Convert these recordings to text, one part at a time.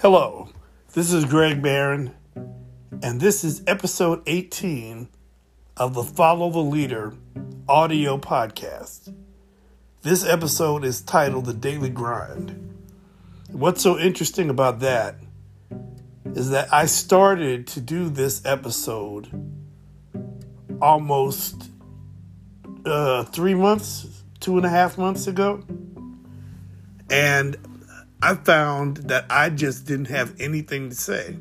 Hello, this is Greg Barron, and this is episode 18 of the Follow the Leader audio podcast. This episode is titled The Daily Grind. What's so interesting about that is that I started to do this episode almost uh, three months, two and a half months ago. And I found that I just didn't have anything to say.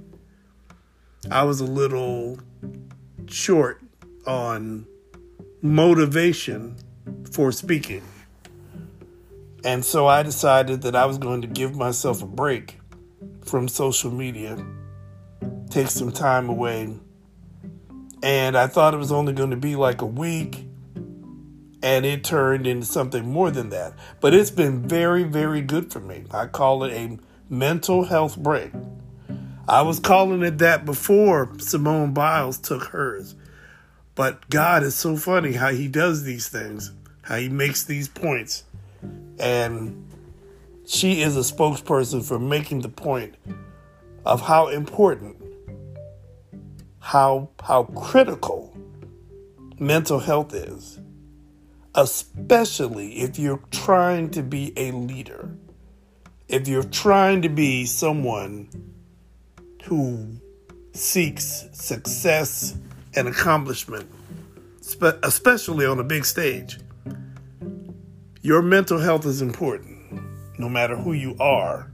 I was a little short on motivation for speaking. And so I decided that I was going to give myself a break from social media, take some time away. And I thought it was only going to be like a week, and it turned into something more than that. But it's been very, very good for me. I call it a mental health break. I was calling it that before Simone Biles took hers. But God is so funny how He does these things, how He makes these points. And she is a spokesperson for making the point of how important, how, how critical mental health is especially if you're trying to be a leader, if you're trying to be someone who seeks success and accomplishment, especially on a big stage. Your mental health is important, no matter who you are.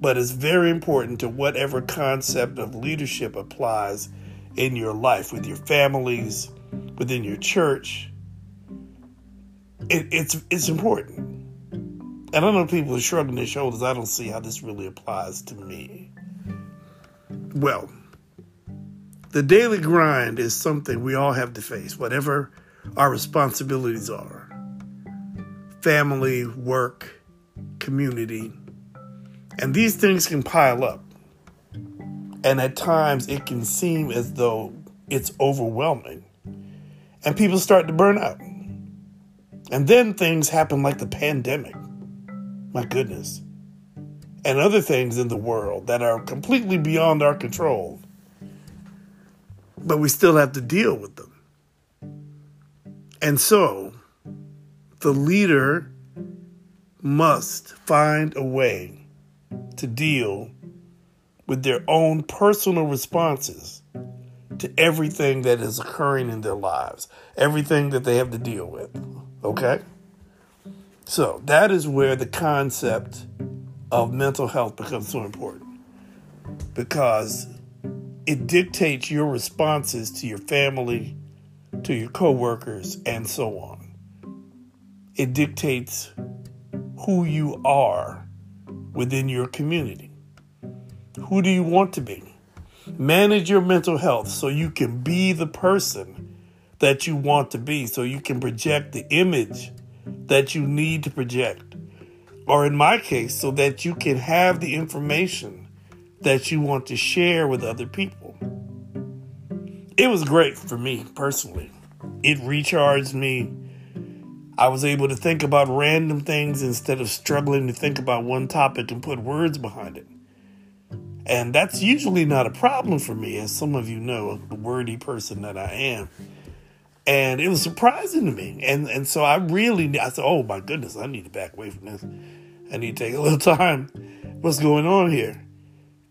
But it's very important to whatever concept of leadership applies in your life, with your families, within your church, it, it's it's important. And I know people are shrugging their shoulders. I don't see how this really applies to me. Well, the daily grind is something we all have to face, whatever our responsibilities are family, work, community. And these things can pile up. And at times it can seem as though it's overwhelming. And people start to burn out. And then things happen like the pandemic. My goodness. And other things in the world that are completely beyond our control. But we still have to deal with them. And so, the leader must find a way to deal with their own personal responses to everything that is occurring in their lives, everything that they have to deal with. Okay? So that is where the concept of mental health becomes so important because it dictates your responses to your family, to your coworkers, and so on. It dictates who you are within your community. Who do you want to be? Manage your mental health so you can be the person that you want to be so you can project the image that you need to project. Or in my case, so that you can have the information that you want to share with other people. It was great for me personally. It recharged me. I was able to think about random things instead of struggling to think about one topic and put words behind it. And that's usually not a problem for me, as some of you know, the wordy person that I am and it was surprising to me. And and so I really I said, "Oh my goodness, I need to back away from this. I need to take a little time. What's going on here?"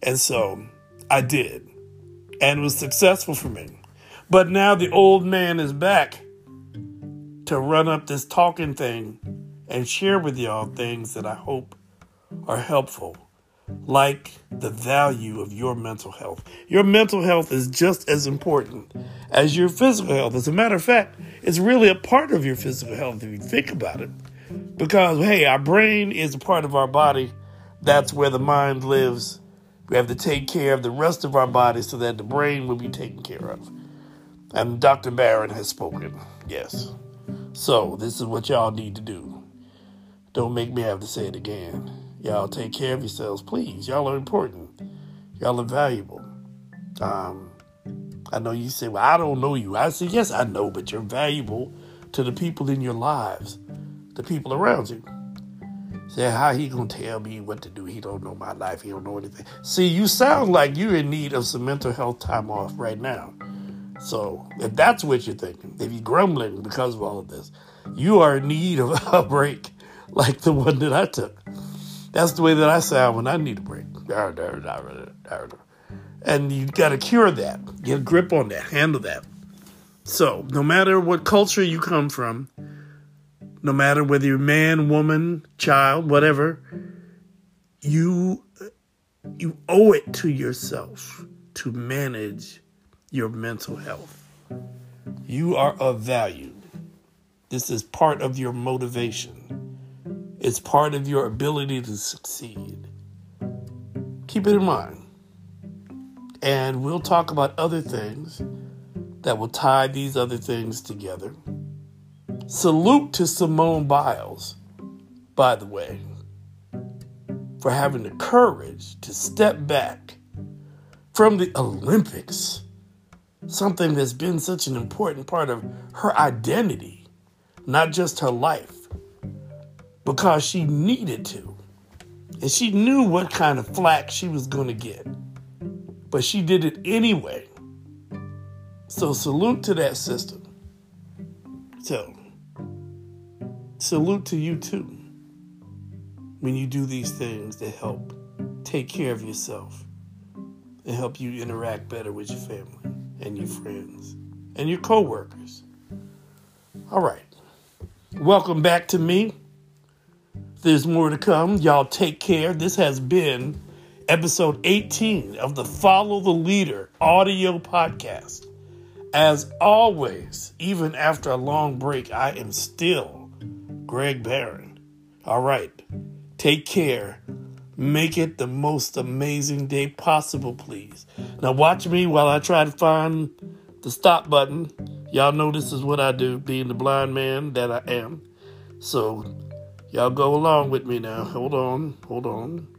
And so I did, and it was successful for me. But now the old man is back to run up this talking thing and share with y'all things that I hope are helpful like the value of your mental health. Your mental health is just as important as your physical health. As a matter of fact, it's really a part of your physical health if you think about it. Because, hey, our brain is a part of our body, that's where the mind lives. We have to take care of the rest of our body so that the brain will be taken care of. And Dr. Barron has spoken. Yes. So, this is what y'all need to do. Don't make me have to say it again. Y'all take care of yourselves, please. Y'all are important. Y'all are valuable. Um, I know you say, well, I don't know you. I say, yes, I know, but you're valuable to the people in your lives, the people around you. Say, how he gonna tell me what to do? He don't know my life. He don't know anything. See, you sound like you're in need of some mental health time off right now. So if that's what you're thinking, if you're grumbling because of all of this, you are in need of a break like the one that I took. That's the way that I sound when I need a break. And you got to cure that. Get a grip on that. Handle that. So, no matter what culture you come from, no matter whether you're man, woman, child, whatever, you you owe it to yourself to manage your mental health. You are of value. This is part of your motivation. It's part of your ability to succeed. Keep it in mind. And we'll talk about other things that will tie these other things together. Salute to Simone Biles, by the way, for having the courage to step back from the Olympics, something that's been such an important part of her identity, not just her life, because she needed to. And she knew what kind of flack she was going to get. But she did it anyway. So, salute to that system. So, salute to you too when you do these things that help take care of yourself and help you interact better with your family and your friends and your coworkers. All right. Welcome back to me. There's more to come. Y'all take care. This has been episode 18 of the Follow the Leader audio podcast. As always, even after a long break, I am still Greg Barron. All right, take care. Make it the most amazing day possible, please. Now, watch me while I try to find the stop button. Y'all know this is what I do, being the blind man that I am. So, y'all go along with me now. Hold on, hold on.